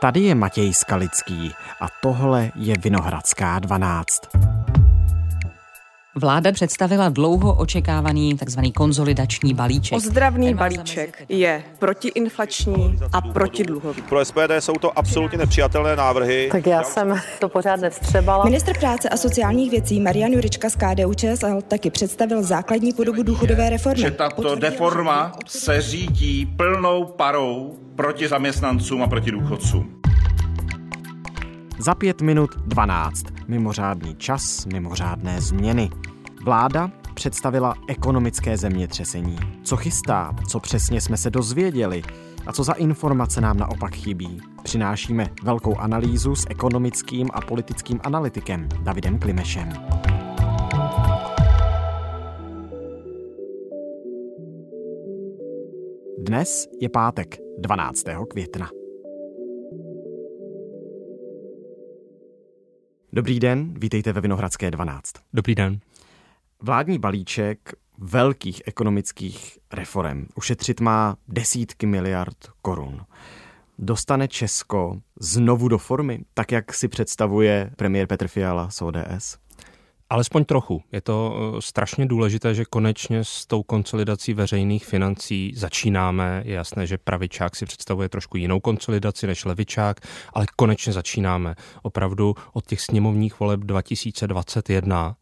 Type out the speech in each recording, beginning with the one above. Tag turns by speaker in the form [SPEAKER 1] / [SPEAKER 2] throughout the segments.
[SPEAKER 1] Tady je Matěj Skalický a tohle je Vinohradská 12.
[SPEAKER 2] Vláda představila dlouho očekávaný tzv. konzolidační balíček.
[SPEAKER 3] Ozdravný balíček je protiinflační a protidluhový.
[SPEAKER 4] Pro SPD jsou to absolutně nepřijatelné návrhy.
[SPEAKER 5] Tak já jsem to pořád nevstřebala.
[SPEAKER 6] Ministr práce a sociálních věcí Marian Jurička z KDU ČSL taky představil základní podobu důchodové reformy.
[SPEAKER 7] Že tato deforma se řídí plnou parou proti zaměstnancům a proti důchodcům.
[SPEAKER 1] Za pět minut 12. Mimořádný čas, mimořádné změny. Vláda představila ekonomické zemětřesení. Co chystá, co přesně jsme se dozvěděli a co za informace nám naopak chybí. Přinášíme velkou analýzu s ekonomickým a politickým analytikem Davidem Klimešem. Dnes je pátek 12. května. Dobrý den, vítejte ve Vinohradské 12.
[SPEAKER 8] Dobrý den.
[SPEAKER 1] Vládní balíček velkých ekonomických reform ušetřit má desítky miliard korun. Dostane Česko znovu do formy, tak jak si představuje premiér Petr Fiala z ODS?
[SPEAKER 8] Alespoň trochu. Je to eh, strašně důležité, že konečně s tou konsolidací veřejných financí začínáme. Je jasné, že pravičák si představuje trošku jinou konsolidaci než levičák, ale konečně začínáme. Opravdu od těch sněmovních voleb 2021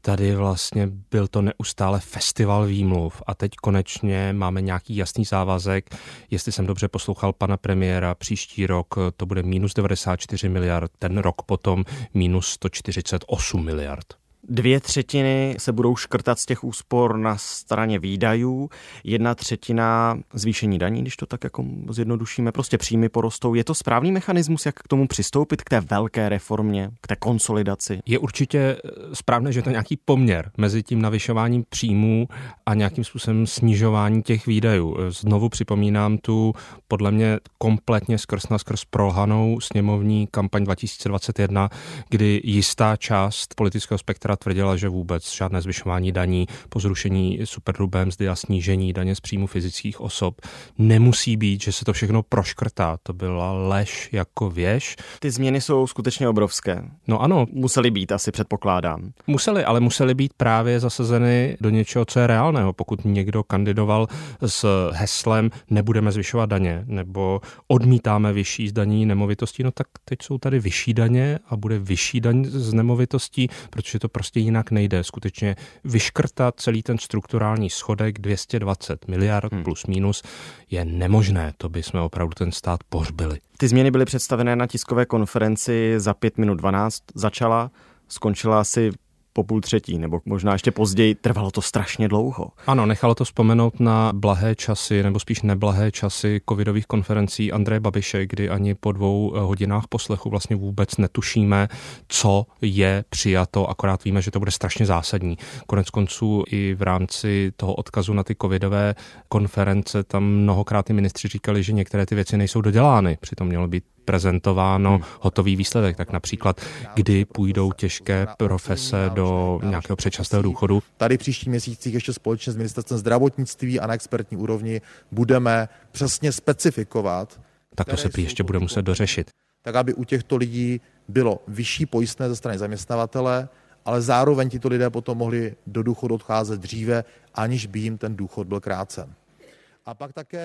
[SPEAKER 8] tady vlastně byl to neustále festival výmluv a teď konečně máme nějaký jasný závazek. Jestli jsem dobře poslouchal pana premiéra, příští rok to bude minus 94 miliard, ten rok potom minus 148 miliard.
[SPEAKER 1] Dvě třetiny se budou škrtat z těch úspor na straně výdajů, jedna třetina zvýšení daní, když to tak jako zjednodušíme, prostě příjmy porostou. Je to správný mechanismus, jak k tomu přistoupit, k té velké reformě, k té konsolidaci?
[SPEAKER 8] Je určitě eh, správné, že to nějaký poměr mezi tím navyšováním příjmů a nějakým způsobem snižování těch výdajů. Znovu připomínám tu podle mě kompletně skrz na skrz prolhanou sněmovní kampaň 2021, kdy jistá část politického spektra tvrdila, že vůbec žádné zvyšování daní po zrušení superhrubé mzdy a snížení daně z příjmu fyzických osob nemusí být, že se to všechno proškrtá. To byla lež jako věž.
[SPEAKER 1] Ty změny jsou skutečně obrovské.
[SPEAKER 8] No ano.
[SPEAKER 1] Museli být, asi předpokládám.
[SPEAKER 8] Museli, ale museli být právě zasazeny do něčeho, co je reálného. Pokud někdo kandidoval s heslem nebudeme zvyšovat daně nebo odmítáme vyšší zdaní nemovitostí, no tak teď jsou tady vyšší daně a bude vyšší daň z nemovitostí, protože to prostě prostě jinak nejde. Skutečně vyškrtat celý ten strukturální schodek 220 miliard hmm. plus minus je nemožné. To by jsme opravdu ten stát pohřbili.
[SPEAKER 1] Ty změny byly představené na tiskové konferenci za 5 minut 12. Začala, skončila asi po půl třetí, nebo možná ještě později, trvalo to strašně dlouho.
[SPEAKER 8] Ano, nechalo to vzpomenout na blahé časy, nebo spíš neblahé časy covidových konferencí Andreje Babiše, kdy ani po dvou eh, hodinách poslechu vlastně vůbec netušíme, co je přijato, akorát víme, že to bude strašně zásadní. Konec konců i v rámci toho odkazu na ty covidové konference tam mnohokrát ty ministři říkali, že některé ty věci nejsou dodělány. Přitom mělo být prezentováno hmm. hotový výsledek. Tak například, kdy půjdou těžké profese do nějakého předčasného důchodu.
[SPEAKER 9] Tady příští měsících ještě společně s ministerstvem zdravotnictví a na expertní úrovni budeme přesně specifikovat.
[SPEAKER 8] Tak to se prý ještě bude muset dořešit.
[SPEAKER 9] Tak, aby u těchto lidí bylo vyšší pojistné ze strany zaměstnavatele, ale zároveň tito lidé potom mohli do důchodu odcházet dříve, aniž by jim ten důchod byl krácen.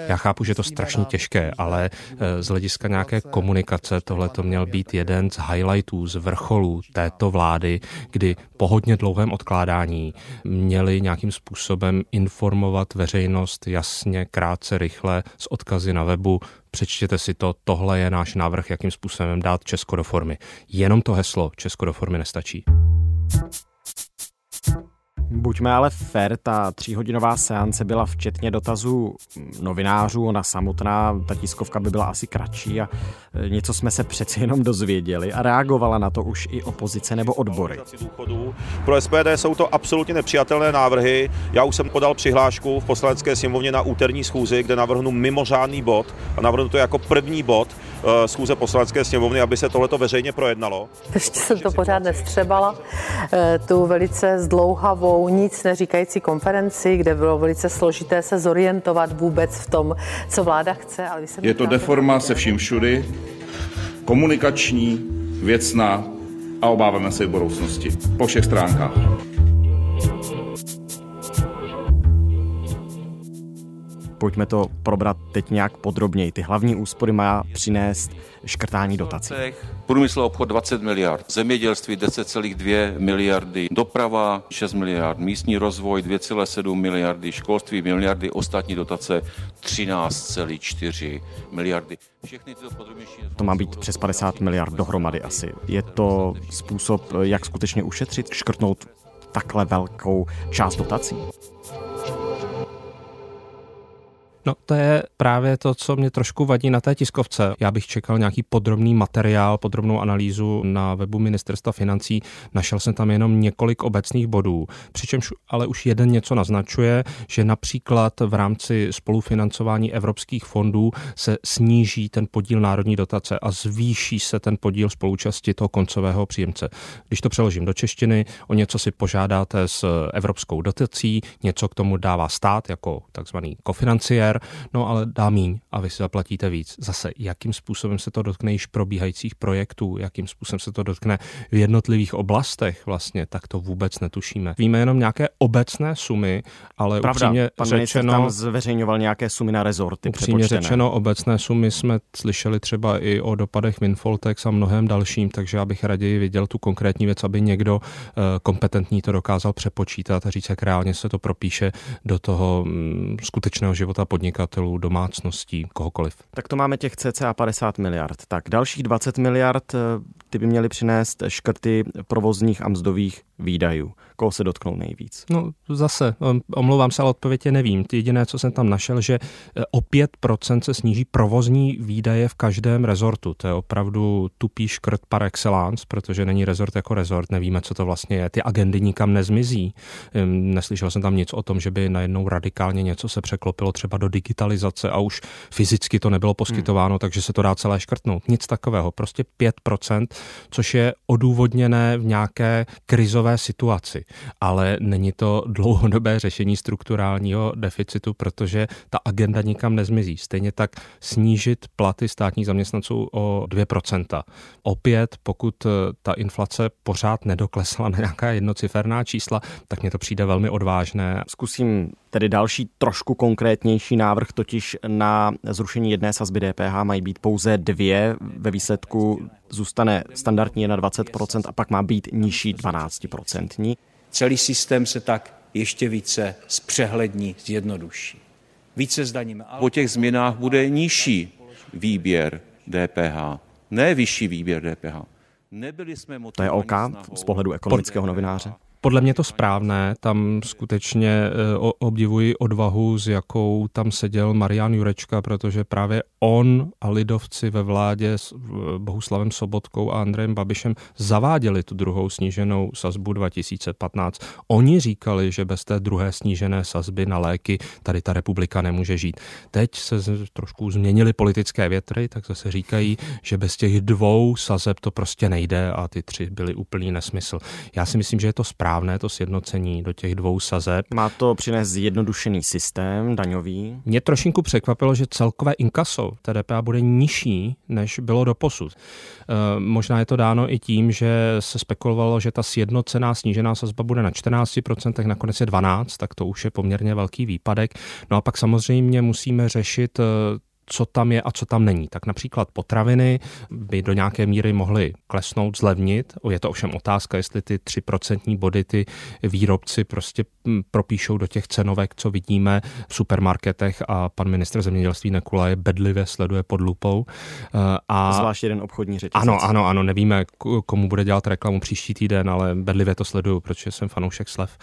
[SPEAKER 8] Já chápu, že je to strašně těžké, ale eh, z hlediska nějaké komunikace tohle to měl být jeden z highlightů, z vrcholů této vlády, kdy po hodně dlouhém odkládání měli nějakým způsobem informovat veřejnost jasně, krátce, rychle, s odkazy na webu, přečtěte si to, tohle je náš návrh, jakým způsobem dát Česko do formy. Jenom to heslo Česko do formy nestačí.
[SPEAKER 1] Buďme ale fér, ta tříhodinová seance byla včetně dotazů novinářů, ona samotná, ta tiskovka by byla asi kratší a e, něco jsme se přeci jenom dozvěděli a reagovala na to už i opozice nebo odbory.
[SPEAKER 4] Pro SPD jsou to absolutně nepřijatelné návrhy. Já už jsem podal přihlášku v poslanecké sněmovně na úterní schůzi, kde navrhnu mimořádný bod a navrhnu to jako první bod schůze poslanecké sněmovny, aby se tohleto veřejně projednalo.
[SPEAKER 5] Ještě jsem to pořád nevstřebala, e, tu velice zdlouhavou nic neříkající konferenci, kde bylo velice složité se zorientovat vůbec v tom, co vláda chce.
[SPEAKER 7] Ale Je to deforma se vším všudy, komunikační, věcná a obáváme se i budoucnosti. Po všech stránkách.
[SPEAKER 1] Pojďme to probrat teď nějak podrobněji. Ty hlavní úspory má přinést škrtání dotací.
[SPEAKER 10] Průmysl obchod 20 miliard, zemědělství 10,2 miliardy, doprava 6 miliard, místní rozvoj 2,7 miliardy, školství miliardy, ostatní dotace 13,4 miliardy.
[SPEAKER 1] Všechny tyto podrobnější... To má být přes 50 miliard dohromady asi. Je to způsob, jak skutečně ušetřit, škrtnout takhle velkou část dotací?
[SPEAKER 8] No to je právě to, co mě trošku vadí na té tiskovce. Já bych čekal nějaký podrobný materiál, podrobnou analýzu na webu ministerstva financí. Našel jsem tam jenom několik obecných bodů, přičemž ale už jeden něco naznačuje, že například v rámci spolufinancování evropských fondů se sníží ten podíl národní dotace a zvýší se ten podíl spolučasti toho koncového příjemce. Když to přeložím do češtiny, o něco si požádáte s evropskou dotací, něco k tomu dává stát jako takzvaný kofinanciér, super, no ale dá míň a vy si zaplatíte víc. Zase, jakým způsobem se to dotkne již probíhajících projektů, jakým způsobem se to dotkne v jednotlivých oblastech vlastně, tak to vůbec netušíme. Víme jenom nějaké obecné sumy, ale
[SPEAKER 1] Pravda,
[SPEAKER 8] upřímně
[SPEAKER 1] pan
[SPEAKER 8] řečeno...
[SPEAKER 1] tam zveřejňoval nějaké sumy na rezorty
[SPEAKER 8] Upřímně řečeno, obecné sumy jsme slyšeli třeba i o dopadech Winfoltex a mnohem dalším, takže já bych raději viděl tu konkrétní věc, aby někdo eh, kompetentní to dokázal přepočítat a říct, jak reálně se to propíše do toho mm, skutečného života podnikání podnikatelů, domácností, kohokoliv.
[SPEAKER 1] Tak to máme těch cca 50 miliard. Tak dalších 20 miliard eh, ty by měly přinést škrty provozních a mzdových výdajů. Koho se dotknou nejvíc?
[SPEAKER 8] No zase, omlouvám se, ale odpověď je nevím. Jediné, co jsem tam našel, že eh, o 5% se sníží provozní výdaje v každém rezortu. To je opravdu tupý škrt par excellence, protože není rezort jako rezort, nevíme, co to vlastně je. Ty agendy nikam nezmizí. Neslyšel jsem tam nic o tom, že by najednou radikálně něco se překlopilo třeba do digitalizace a už fyzicky to nebylo poskytováno, hmm. takže se to dá celé škrtnout. Nic takového, prostě 5%, což je odůvodněné v nějaké krizové situaci. Ale není to dlouhodobé řešení strukturálního deficitu, protože ta agenda nikam nezmizí. Stejně tak snížit platy státních zaměstnanců o 2%. Opět, pokud ta inflace pořád nedoklesla na nějaká jednociferná čísla, tak mně to přijde velmi odvážné.
[SPEAKER 1] Zkusím tedy další trošku konkrétnější návrh, totiž na zrušení jedné sazby DPH mají být pouze dvě. Ve výsledku zůstane standardní na 20% a pak má být nižší 12%.
[SPEAKER 11] Celý systém se tak ještě více zpřehlední, zjednoduší. Více zdaníme.
[SPEAKER 10] Po těch změnách bude nižší výběr DPH, ne vyšší výběr DPH.
[SPEAKER 1] Nebyli jsme to je OK z pohledu ekonomického novináře?
[SPEAKER 8] Podle mě to správné, tam skutečně eh, obdivuji odvahu, s jakou tam seděl Marian Jurečka, protože právě on a lidovci ve vládě s Bohuslavem Sobotkou a Andrejem Babišem zaváděli tu druhou sníženou sazbu 2015. Oni říkali, že bez té druhé snížené sazby na léky tady ta republika nemůže žít. Teď se trošku změnily politické větry, tak zase říkají, že bez těch dvou sazeb to prostě nejde a ty tři byly úplný nesmysl. Já si myslím, že je to správné správné to sjednocení do těch dvou sazeb.
[SPEAKER 1] Má to přinést zjednodušený systém daňový?
[SPEAKER 8] Mě trošinku překvapilo, že celkové inkaso TDP bude nižší, než bylo do posud. E, možná je to dáno i tím, že se spekulovalo, že ta sjednocená snížená sazba bude na 14%, nakonec je 12%, tak to už je poměrně velký výpadek. No a pak samozřejmě musíme řešit e, co tam je a co tam není. Tak například potraviny by do nějaké míry mohly klesnout, zlevnit. Je to ovšem otázka, jestli ty 3% body ty výrobci prostě hm, propíšou do těch cenovek, co vidíme v supermarketech a pan ministr zemědělství Nekula je bedlivě sleduje pod lupou.
[SPEAKER 1] Eh, a Zvlášť jeden obchodní řetězec.
[SPEAKER 8] Ano, ano, ano, nevíme, komu bude dělat reklamu příští týden, ale bedlivě to sleduju, protože jsem fanoušek slev.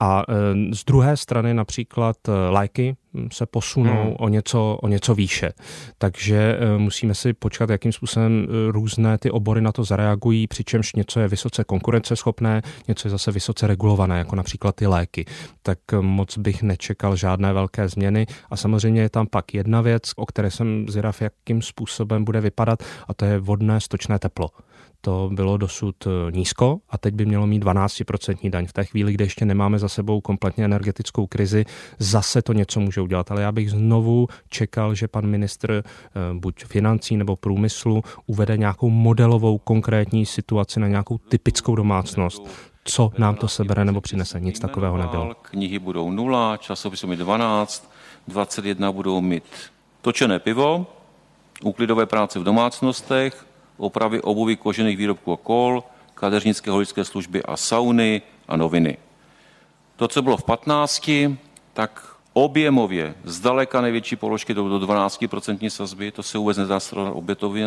[SPEAKER 8] A eh, z druhé strany například eh, léky, se posunou hmm. o, něco, o něco výše. Takže eh, musíme si počkat, jakým způsobem eh, různé ty obory na to zareagují, přičemž něco je vysoce konkurenceschopné, něco je zase vysoce regulované, jako například ty léky. Tak eh, moc bych nečekal žádné velké změny. A samozřejmě je tam pak jedna věc, o které jsem zvědav, jakým způsobem bude vypadat, a to je vodné stočné teplo to bylo dosud nízko a teď by mělo mít 12% daň. V té chvíli, kdy ještě nemáme za sebou kompletně energetickou krizi, zase to něco může udělat. Ale já bych znovu čekal, že pan ministr buď financí nebo průmyslu uvede nějakou modelovou konkrétní situaci na nějakou typickou domácnost co nám to sebere nebo přinese. Nic takového nebylo.
[SPEAKER 10] Knihy budou nula, časopisy mít 12, 21 budou mít točené pivo, úklidové práce v domácnostech, opravy obuvy kožených výrobků a kol, kadeřnické holičské služby a sauny a noviny. To, co bylo v 15, tak objemově zdaleka největší položky do, do 12% sazby, to se vůbec nedá srovnat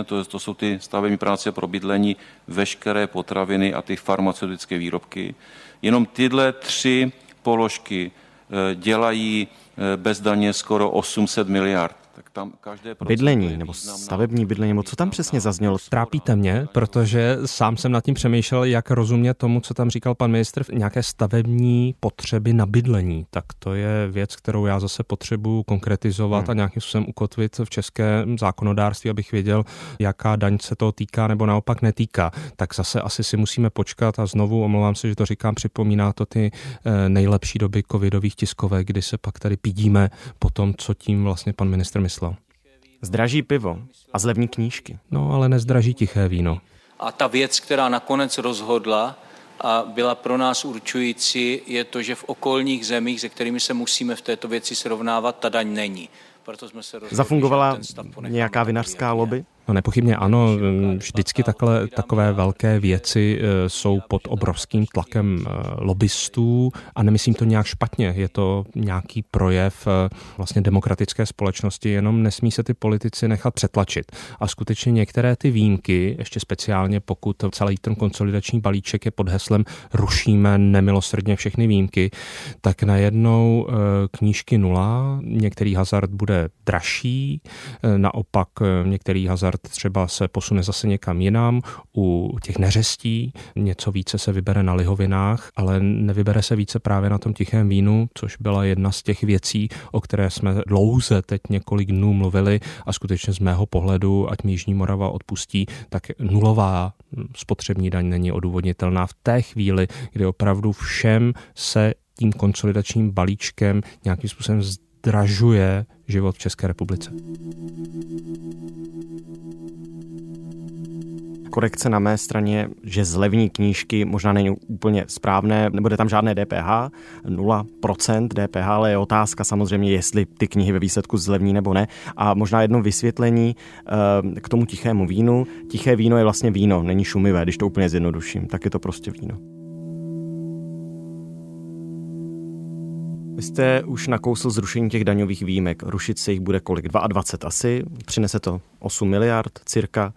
[SPEAKER 10] to, to jsou ty stavební práce pro bydlení, veškeré potraviny a ty farmaceutické výrobky. Jenom tyhle tři položky eh, dělají eh, bezdaně skoro 800 miliard tam
[SPEAKER 1] každé Bydlení nebo stavební bydlení, nebo co tam přesně zaznělo?
[SPEAKER 8] Trápíte mě, protože sám jsem nad tím přemýšlel, jak rozumět tomu, co tam říkal pan ministr, nějaké stavební potřeby na bydlení. Tak to je věc, kterou já zase potřebuji konkretizovat hmm. a nějakým způsobem ukotvit v české zákonodárství, abych věděl, jaká daň se to týká nebo naopak netýká. Tak zase asi si musíme počkat a znovu, omlouvám se, že to říkám, připomíná to ty eh, nejlepší doby covidových tiskovek, kdy se pak tady pídíme po tom, co tím vlastně pan ministr myslel.
[SPEAKER 1] Zdraží pivo a zlevní knížky.
[SPEAKER 8] No, ale nezdraží tiché víno.
[SPEAKER 12] A ta věc, která nakonec rozhodla a byla pro nás určující, je to, že v okolních zemích, se kterými se musíme v této věci srovnávat, ta daň není.
[SPEAKER 1] Proto jsme se rozhodli, Zafungovala nějaká vinařská lobby?
[SPEAKER 8] No nepochybně ano, vždycky takhle, takové velké věci e, jsou pod obrovským tlakem e, lobbystů a nemyslím to nějak špatně, je to nějaký projev e, vlastně demokratické společnosti, jenom nesmí se ty politici nechat přetlačit. A skutečně některé ty výjimky, ještě speciálně pokud celý ten konsolidační balíček je pod heslem rušíme nemilosrdně všechny výjimky, tak najednou knížky nula, některý hazard bude dražší, naopak některý hazard start třeba se posune zase někam jinam, u těch neřestí něco více se vybere na lihovinách, ale nevybere se více právě na tom tichém vínu, což byla jedna z těch věcí, o které jsme dlouze teď několik dnů mluvili a skutečně z mého pohledu, ať mi Jižní Morava odpustí, tak nulová spotřební daň není odůvodnitelná v té chvíli, kdy opravdu všem se tím konsolidačním balíčkem nějakým způsobem zdražuje život v České republice.
[SPEAKER 1] Korekce na mé straně, že zlevní knížky možná není úplně správné, nebude tam žádné DPH, 0% DPH, ale je otázka samozřejmě, jestli ty knihy ve výsledku zlevní nebo ne. A možná jedno vysvětlení eh, k tomu tichému vínu. Tiché víno je vlastně víno, není šumivé, když to úplně zjednoduším, tak je to prostě víno. Vy jste už nakousl zrušení těch daňových výjimek. Rušit se jich bude kolik? 22 asi. Přinese to 8 miliard cirka.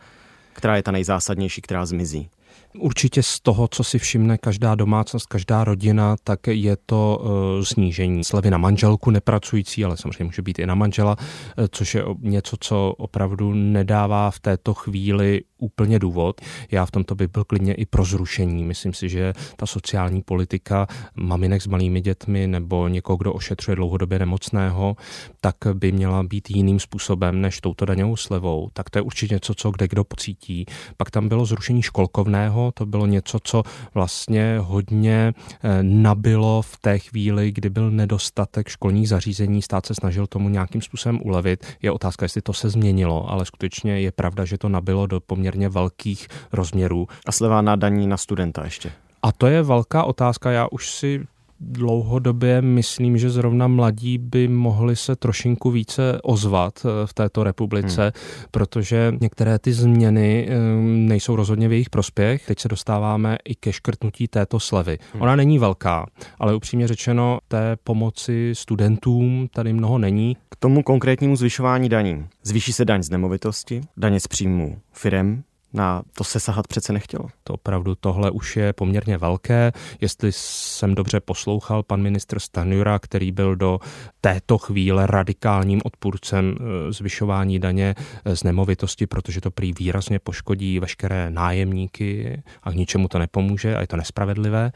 [SPEAKER 1] Která je ta nejzásadnější, která zmizí?
[SPEAKER 8] Určitě z toho, co si všimne každá domácnost, každá rodina, tak je to uh, snížení slevy na manželku nepracující, ale samozřejmě může být i na manžela, uh, což je něco, co opravdu nedává v této chvíli úplně důvod. Já v tomto bych byl klidně i pro zrušení. Myslím si, že ta sociální politika maminek s malými dětmi nebo někoho, kdo ošetřuje dlouhodobě nemocného, tak by měla být jiným způsobem než touto daňovou slevou. Tak to je určitě něco, co kde kdo pocítí. Pak tam bylo zrušení školkovného, to bylo něco, co vlastně hodně eh, nabilo v té chvíli, kdy byl nedostatek školních zařízení. Stát se snažil tomu nějakým způsobem ulevit. Je otázka, jestli to se změnilo, ale skutečně je pravda, že to nabilo do poměrně velkých rozměrů.
[SPEAKER 1] A sleva na daní na studenta ještě.
[SPEAKER 8] A to je velká otázka. Já už si dlouhodobě myslím, že zrovna mladí by mohli se trošinku více ozvat eh, v této republice, hmm. protože některé ty změny eh, nejsou rozhodně v jejich prospěch. Teď se dostáváme i ke škrtnutí této slevy. Hmm. Ona není velká, ale upřímně řečeno, té pomoci studentům tady mnoho není.
[SPEAKER 1] K tomu konkrétnímu zvyšování daní. Zvýší se daň z nemovitosti, daně z příjmů firem, na to se sahat přece nechtělo.
[SPEAKER 8] To opravdu tohle už je poměrně velké. Jestli jsem dobře poslouchal pan ministr Stanjura, který byl do této chvíle radikálním odpůrcem eh, zvyšování daně eh, z nemovitosti, protože to prý výrazně poškodí veškeré nájemníky a k ničemu to nepomůže a je to nespravedlivé,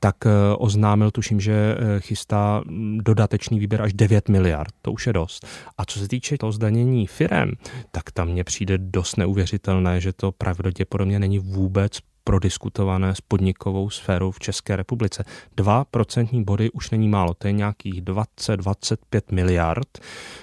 [SPEAKER 8] tak eh, oznámil, tuším, že eh, chystá mm, dodatečný výběr až 9 miliard. To už je dost. A co se týče toho zdanění firem, tak tam mně přijde dost neuvěřitelné, že to pravděpodobně není vůbec prodiskutované s podnikovou sférou v České republice. Dva procentní body už není málo, to je nějakých 20-25 miliard.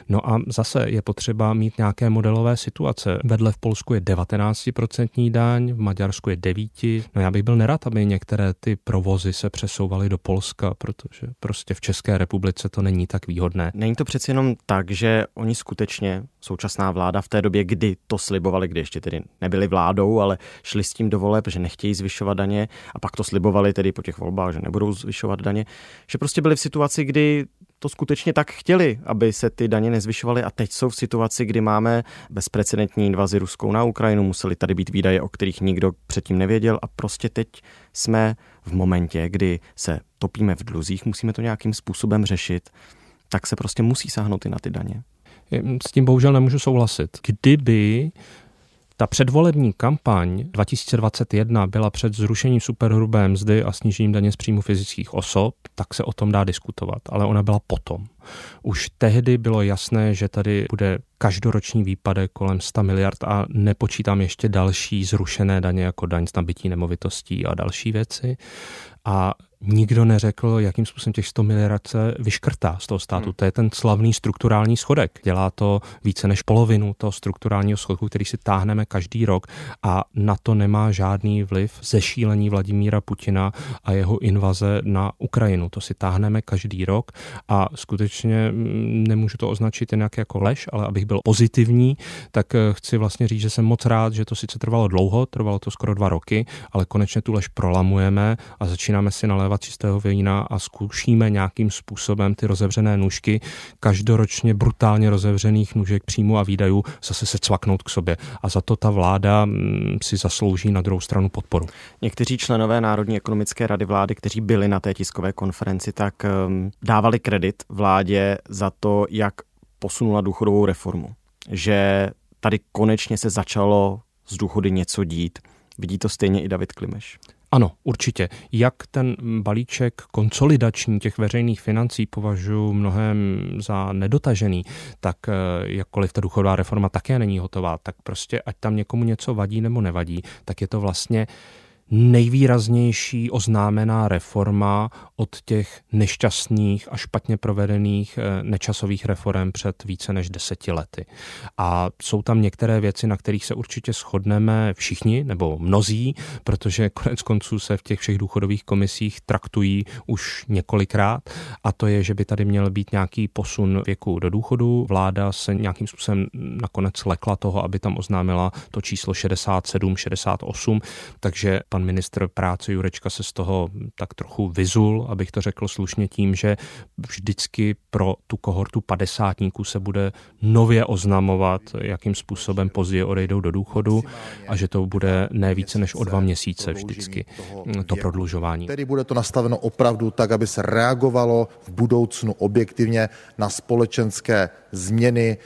[SPEAKER 8] No a zase je potřeba mít nějaké modelové situace. Vedle v Polsku je 19% daň, v Maďarsku je 9. No já bych byl nerad, aby některé ty provozy se přesouvaly do Polska, protože prostě v České republice to není tak výhodné.
[SPEAKER 1] Není to přeci jenom tak, že oni skutečně, současná vláda v té době, kdy to slibovali, kdy ještě tedy nebyli vládou, ale šli s tím do voleb, že nechtějí zvyšovat daně a pak to slibovali tedy po těch volbách, že nebudou zvyšovat daně, že prostě byli v situaci, kdy to skutečně tak chtěli, aby se ty daně nezvyšovaly a teď jsou v situaci, kdy máme bezprecedentní invazi ruskou na Ukrajinu, museli tady být výdaje, o kterých nikdo předtím nevěděl a prostě teď jsme v momentě, kdy se topíme v dluzích, musíme to nějakým způsobem řešit, tak se prostě musí sáhnout i na ty daně.
[SPEAKER 8] S tím bohužel nemůžu souhlasit. Kdyby ta předvolební kampaň 2021 byla před zrušením superhrubé mzdy a snížením daně z příjmu fyzických osob, tak se o tom dá diskutovat, ale ona byla potom. Už tehdy bylo jasné, že tady bude každoroční výpadek kolem 100 miliard a nepočítám ještě další zrušené daně jako daň z nabití nemovitostí a další věci. A nikdo neřekl, jakým způsobem těch 100 miliard se vyškrtá z toho státu. Hmm. To je ten slavný strukturální schodek. Dělá to více než polovinu toho strukturálního schodku, který si táhneme každý rok a na to nemá žádný vliv zešílení Vladimíra Putina a jeho invaze na Ukrajinu. To si táhneme každý rok a skutečně mm, nemůžu to označit jen jako lež, ale abych byl pozitivní, tak eh, chci vlastně říct, že jsem moc rád, že to sice trvalo dlouho, trvalo to skoro dva roky, ale konečně tu lež prolamujeme a začínáme si nalévat nalévat čistého vína a zkoušíme nějakým způsobem ty rozevřené nůžky, každoročně brutálně rozevřených nůžek příjmu a výdajů zase se cvaknout k sobě. A za to ta vláda mm, si zaslouží na druhou stranu podporu.
[SPEAKER 1] Někteří členové Národní ekonomické rady vlády, kteří byli na té tiskové konferenci, tak um, dávali kredit vládě za to, jak posunula důchodovou reformu. Že tady konečně se začalo z důchody něco dít. Vidí to stejně i David Klimeš.
[SPEAKER 8] Ano, určitě. Jak ten balíček konsolidační těch veřejných financí považuji mnohem za nedotažený, tak eh, jakkoliv ta důchodová reforma také není hotová, tak prostě ať tam někomu něco vadí nebo nevadí, tak je to vlastně nejvýraznější oznámená reforma od těch nešťastných a špatně provedených eh, nečasových reform před více než deseti lety. A jsou tam některé věci, na kterých se určitě shodneme všichni nebo mnozí, protože konec konců se v těch všech důchodových komisích traktují už několikrát a to je, že by tady měl být nějaký posun věku do důchodu. Vláda se nějakým způsobem nakonec lekla toho, aby tam oznámila to číslo 67, 68, takže pan ministr práce Jurečka se z toho tak trochu vyzul, abych to řekl slušně tím, že vždycky pro tu kohortu padesátníků se bude nově oznamovat, jakým způsobem později odejdou do důchodu a že to bude ne více než o dva měsíce vždycky to prodlužování.
[SPEAKER 9] Tedy bude to nastaveno opravdu tak, aby se reagovalo v budoucnu objektivně na společenské změny,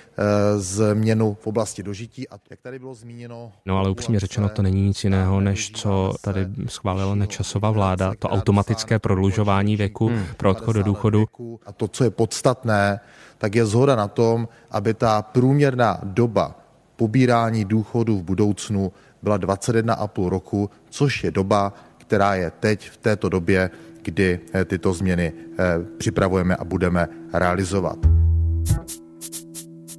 [SPEAKER 9] změnu v oblasti dožití. A jak tady bylo zmíněno...
[SPEAKER 8] No ale upřímně řečeno, to není nic jiného, než co tady schválila nečasová vláda, to automatické prodlužování věku hmm. pro odchod do důchodu.
[SPEAKER 9] A to, co je podstatné, tak je zhoda na tom, aby ta průměrná doba pobírání důchodu v budoucnu byla 21,5 roku, což je doba, která je teď v této době, kdy eh, tyto změny eh, připravujeme a budeme realizovat.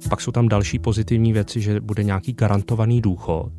[SPEAKER 8] Pak jsou tam další pozitivní věci, že bude nějaký garantovaný důchod.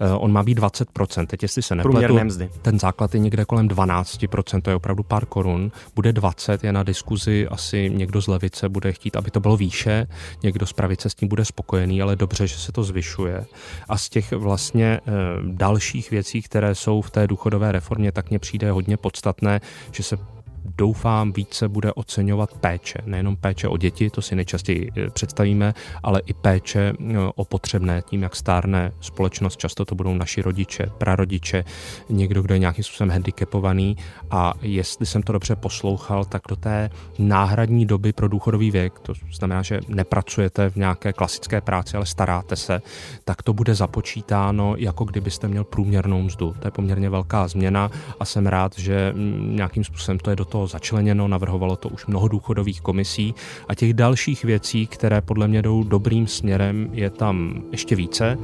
[SPEAKER 8] Eh, on má být 20%, teď jestli se nepletu,
[SPEAKER 1] mzdy.
[SPEAKER 8] ten základ je někde kolem 12%, to je opravdu pár korun, bude 20, je na diskuzi, asi někdo z levice bude chtít, aby to bylo výše, někdo z pravice s tím bude spokojený, ale dobře, že se to zvyšuje. A z těch vlastně e, dalších věcí, které jsou v té důchodové reformě, tak mně přijde hodně podstatné, že se doufám více bude oceňovat péče. Nejenom péče o děti, to si nejčastěji eh, představíme, ale i péče eh, o potřebné, tím, jak stárne společnost. Často to budou naši rodiče, prarodiče, někdo, kdo je nějakým způsobem handicapovaný. A jestli jsem to dobře poslouchal, tak do té náhradní doby pro důchodový věk, to znamená, že nepracujete v nějaké klasické práci, ale staráte se, tak to bude započítáno, jako kdybyste měl průměrnou mzdu. To je poměrně velká změna a jsem rád, že mm, nějakým způsobem to je do toho začleněno, navrhovalo to už mnoho důchodových komisí a těch dalších věcí, které podle mě jdou dobrým směrem, je tam ještě více.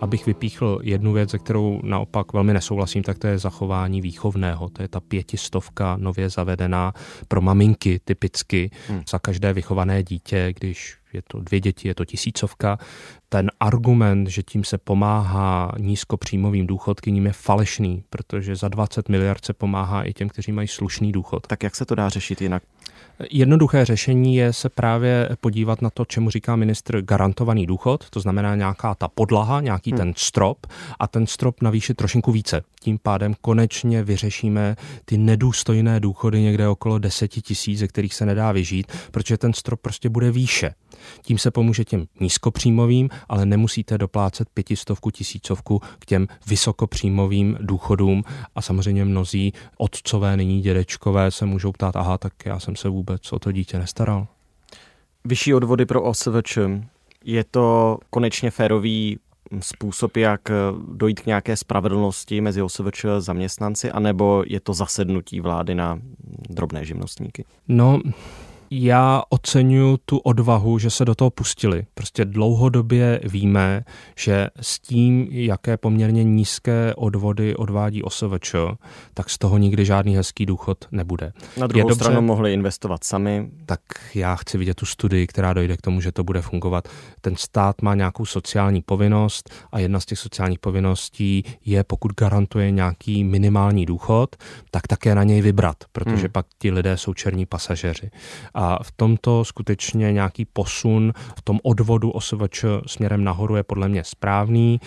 [SPEAKER 8] Abych vypíchl jednu věc, se kterou naopak velmi nesouhlasím, tak to je zachování výchovného. To je ta pětistovka nově zavedená pro maminky typicky hmm. za každé vychované dítě, když je to dvě děti, je to tisícovka. Ten argument, že tím se pomáhá nízkopříjmovým důchodkyním je falešný, protože za 20 miliard se pomáhá i těm, kteří mají slušný důchod.
[SPEAKER 1] Tak jak se to dá řešit jinak?
[SPEAKER 8] Jednoduché řešení je se právě podívat na to, čemu říká ministr garantovaný důchod, to znamená nějaká ta podlaha, nějaký hmm. ten strop a ten strop navýšit trošinku více. Tím pádem konečně vyřešíme ty nedůstojné důchody někde okolo 10 tisíc, ze kterých se nedá vyžít, protože ten strop prostě bude výše. Tím se pomůže těm nízkopříjmovým, ale nemusíte doplácet pětistovku, tisícovku k těm vysokopříjmovým důchodům a samozřejmě mnozí otcové, nyní dědečkové se můžou ptát, aha, tak já jsem se vůbec o to dítě nestaral.
[SPEAKER 1] Vyšší odvody pro OSVČ. Je to konečně férový způsob, jak dojít k nějaké spravedlnosti mezi OSVČ zaměstnanci, anebo je to zasednutí vlády na drobné živnostníky?
[SPEAKER 8] No, já oceňuji tu odvahu, že se do toho pustili. Prostě dlouhodobě víme, že s tím, jaké poměrně nízké odvody odvádí OSVČ, tak z toho nikdy žádný hezký důchod nebude.
[SPEAKER 1] Na druhou dobře, stranu mohli investovat sami.
[SPEAKER 8] Tak já chci vidět tu studii, která dojde k tomu, že to bude fungovat. Ten stát má nějakou sociální povinnost a jedna z těch sociálních povinností je, pokud garantuje nějaký minimální důchod, tak také na něj vybrat, protože hmm. pak ti lidé jsou černí pasažeři. A v tomto skutečně nějaký posun v tom odvodu OSVČ směrem nahoru je podle mě správný.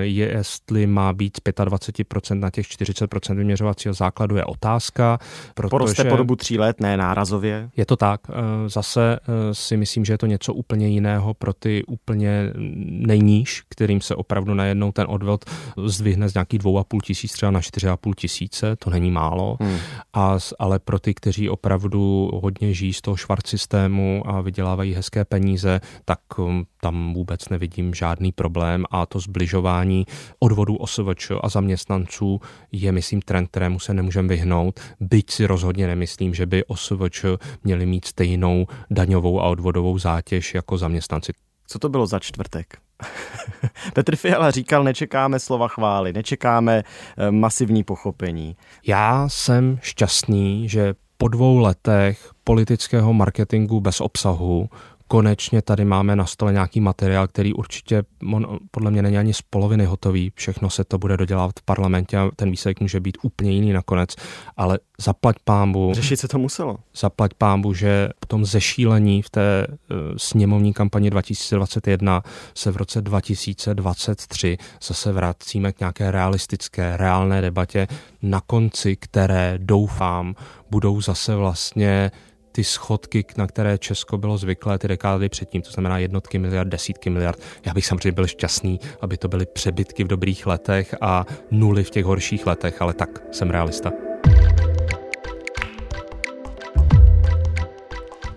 [SPEAKER 8] Je, jestli má být z 25% na těch 40% vyměřovacího základu je otázka.
[SPEAKER 1] Protože Poroste po dobu tří let, ne nárazově.
[SPEAKER 8] Je to tak. Zase si myslím, že je to něco úplně jiného pro ty úplně nejníž, kterým se opravdu najednou ten odvod zdvihne z nějakých 2,5 tisíc třeba na 4,5 tisíce, to není málo, hmm. a, ale pro ty, kteří opravdu hodně žijí z toho švart systému a vydělávají hezké peníze, tak um, tam vůbec nevidím žádný problém a to zbližování odvodů OSVČ a zaměstnanců je, myslím, trend, kterému se nemůžeme vyhnout, byť si rozhodně nemyslím, že by OSVČ měli mít stejnou daňovou a odvodovou zátěž jako zaměstnanci.
[SPEAKER 1] Co to bylo za čtvrtek? Petr Fiala říkal, nečekáme slova chvály, nečekáme eh, masivní pochopení.
[SPEAKER 8] Já jsem šťastný, že po dvou letech politického marketingu bez obsahu konečně tady máme na stole nějaký materiál, který určitě podle mě není ani z poloviny hotový. Všechno se to bude dodělat v parlamentě a ten výsledek může být úplně jiný nakonec. Ale zaplať pámbu.
[SPEAKER 1] Řešit se to muselo.
[SPEAKER 8] Zaplať pámbu, že po tom zešílení v té uh, sněmovní kampani 2021 se v roce 2023 zase vracíme k nějaké realistické, reálné debatě, na konci které doufám budou zase vlastně ty schodky, na které Česko bylo zvyklé ty dekády předtím, to znamená jednotky miliard, desítky miliard. Já bych samozřejmě byl šťastný, aby to byly přebytky v dobrých letech a nuly v těch horších letech, ale tak jsem realista.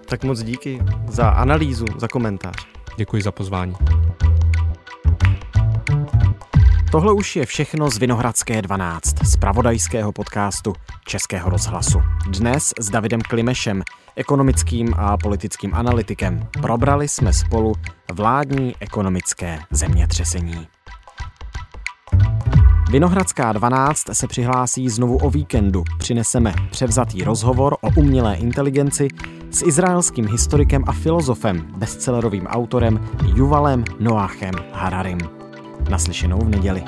[SPEAKER 1] Tak moc díky za analýzu, za komentář.
[SPEAKER 8] Děkuji za pozvání.
[SPEAKER 1] Tohle už je všechno z Vinohradské 12, z pravodajského podcastu Českého rozhlasu. Dnes s Davidem Klimešem, ekonomickým a politickým analytikem, probrali jsme spolu vládní ekonomické zemětřesení. Vinohradská 12 se přihlásí znovu o víkendu. Přineseme převzatý rozhovor o umělé inteligenci s izraelským historikem a filozofem, bestsellerovým autorem Juvalem Noachem Hararim. Naslyšenou v neděli.